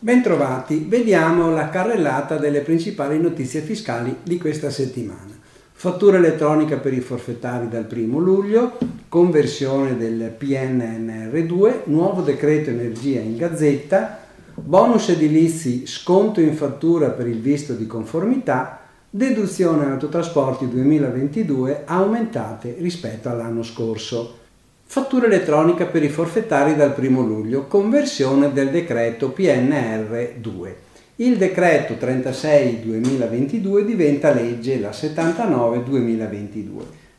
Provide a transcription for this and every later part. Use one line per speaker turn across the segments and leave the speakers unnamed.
Bentrovati, vediamo la carrellata delle principali notizie fiscali di questa settimana. Fattura elettronica per i forfettari dal 1 luglio, conversione del PNNR2, nuovo decreto energia in gazzetta, bonus edilizi, sconto in fattura per il visto di conformità, deduzione autotrasporti 2022 aumentate rispetto all'anno scorso. Fattura elettronica per i forfettari dal 1 luglio, conversione del decreto PNR 2. Il decreto 36-2022 diventa legge la 79-2022.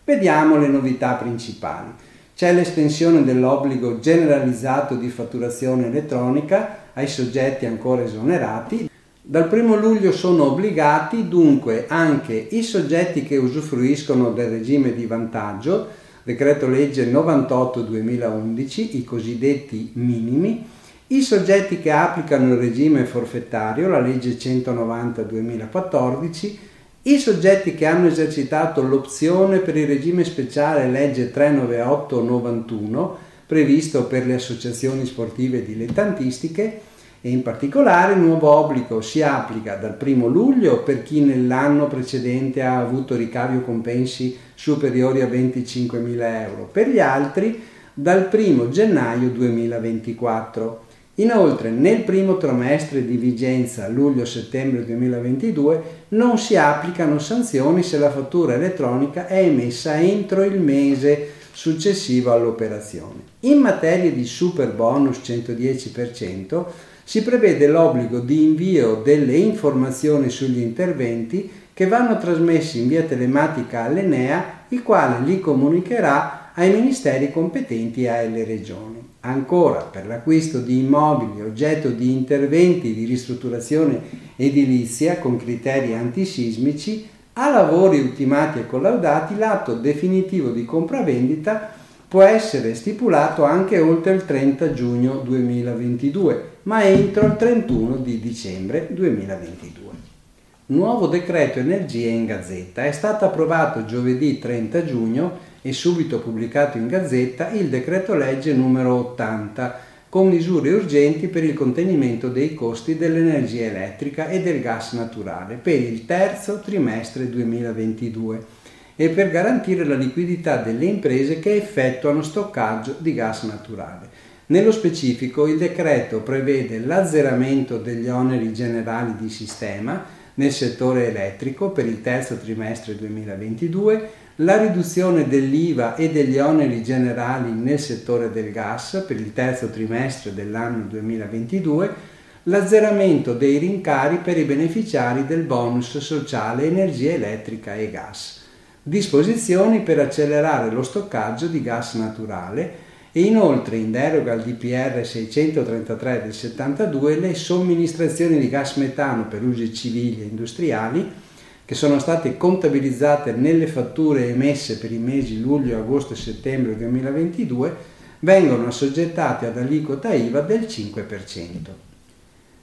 Vediamo le novità principali. C'è l'estensione dell'obbligo generalizzato di fatturazione elettronica ai soggetti ancora esonerati. Dal 1 luglio sono obbligati dunque anche i soggetti che usufruiscono del regime di vantaggio decreto legge 98-2011, i cosiddetti minimi, i soggetti che applicano il regime forfettario, la legge 190-2014, i soggetti che hanno esercitato l'opzione per il regime speciale legge 398-91, previsto per le associazioni sportive dilettantistiche, e in particolare il nuovo obbligo si applica dal 1 luglio per chi nell'anno precedente ha avuto ricavi o compensi superiori a 25.000 euro, per gli altri dal 1 gennaio 2024. Inoltre nel primo trimestre di vigenza luglio-settembre 2022 non si applicano sanzioni se la fattura elettronica è emessa entro il mese successivo all'operazione. In materia di super bonus 110%, si prevede l'obbligo di invio delle informazioni sugli interventi che vanno trasmessi in via telematica all'Enea, il quale li comunicherà ai ministeri competenti e alle regioni. Ancora, per l'acquisto di immobili oggetto di interventi di ristrutturazione edilizia con criteri antisismici, a lavori ultimati e collaudati, l'atto definitivo di compravendita può essere stipulato anche oltre il 30 giugno 2022, ma entro il 31 di dicembre 2022. Nuovo decreto energia in Gazzetta. È stato approvato giovedì 30 giugno e subito pubblicato in Gazzetta il decreto legge numero 80 con misure urgenti per il contenimento dei costi dell'energia elettrica e del gas naturale per il terzo trimestre 2022 e per garantire la liquidità delle imprese che effettuano stoccaggio di gas naturale. Nello specifico il decreto prevede l'azzeramento degli oneri generali di sistema nel settore elettrico per il terzo trimestre 2022, la riduzione dell'IVA e degli oneri generali nel settore del gas per il terzo trimestre dell'anno 2022, l'azzeramento dei rincari per i beneficiari del bonus sociale energia elettrica e gas disposizioni per accelerare lo stoccaggio di gas naturale e inoltre in deroga al DPR 633 del 72 le somministrazioni di gas metano per usi civili e industriali che sono state contabilizzate nelle fatture emesse per i mesi luglio, agosto e settembre 2022 vengono assoggettate ad aliquota IVA del 5%.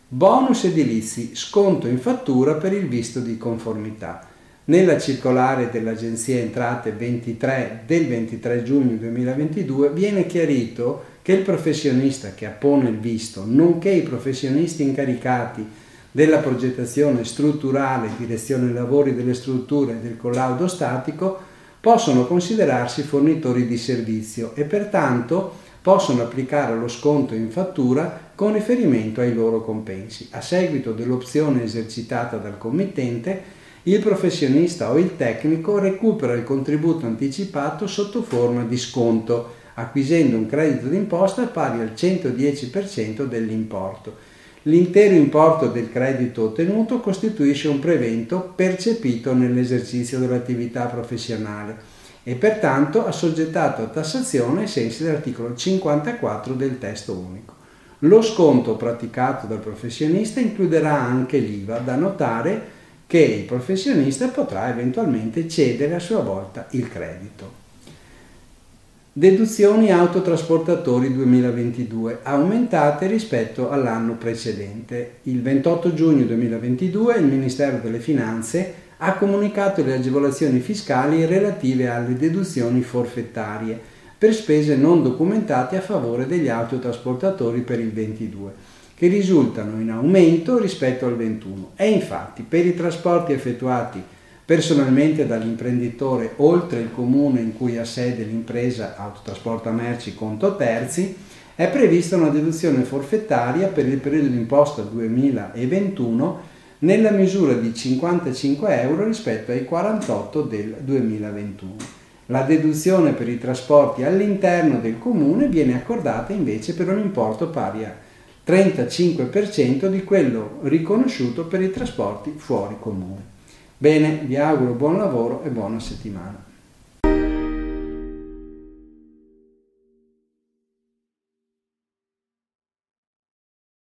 Bonus edilizi, sconto in fattura per il visto di conformità. Nella circolare dell'Agenzia Entrate 23 del 23 giugno 2022 viene chiarito che il professionista che appone il visto, nonché i professionisti incaricati della progettazione strutturale, direzione lavori delle strutture e del collaudo statico, possono considerarsi fornitori di servizio e pertanto possono applicare lo sconto in fattura con riferimento ai loro compensi. A seguito dell'opzione esercitata dal committente, il professionista o il tecnico recupera il contributo anticipato sotto forma di sconto, acquisendo un credito d'imposta pari al 110% dell'importo. L'intero importo del credito ottenuto costituisce un prevento percepito nell'esercizio dell'attività professionale e pertanto assoggettato a tassazione ai sensi dell'articolo 54 del testo unico. Lo sconto praticato dal professionista includerà anche l'IVA da notare che il professionista potrà eventualmente cedere a sua volta il credito. Deduzioni autotrasportatori 2022 aumentate rispetto all'anno precedente. Il 28 giugno 2022 il Ministero delle Finanze ha comunicato le agevolazioni fiscali relative alle deduzioni forfettarie, per spese non documentate a favore degli autotrasportatori per il 22, che risultano in aumento rispetto al 21. E infatti per i trasporti effettuati personalmente dall'imprenditore oltre il comune in cui ha sede l'impresa autotrasporta merci conto terzi, è prevista una deduzione forfettaria per il periodo d'imposta 2021 nella misura di 55 euro rispetto ai 48 del 2021. La deduzione per i trasporti all'interno del comune viene accordata invece per un importo pari a 35% di quello riconosciuto per i trasporti fuori comune. Bene, vi auguro buon lavoro e buona settimana.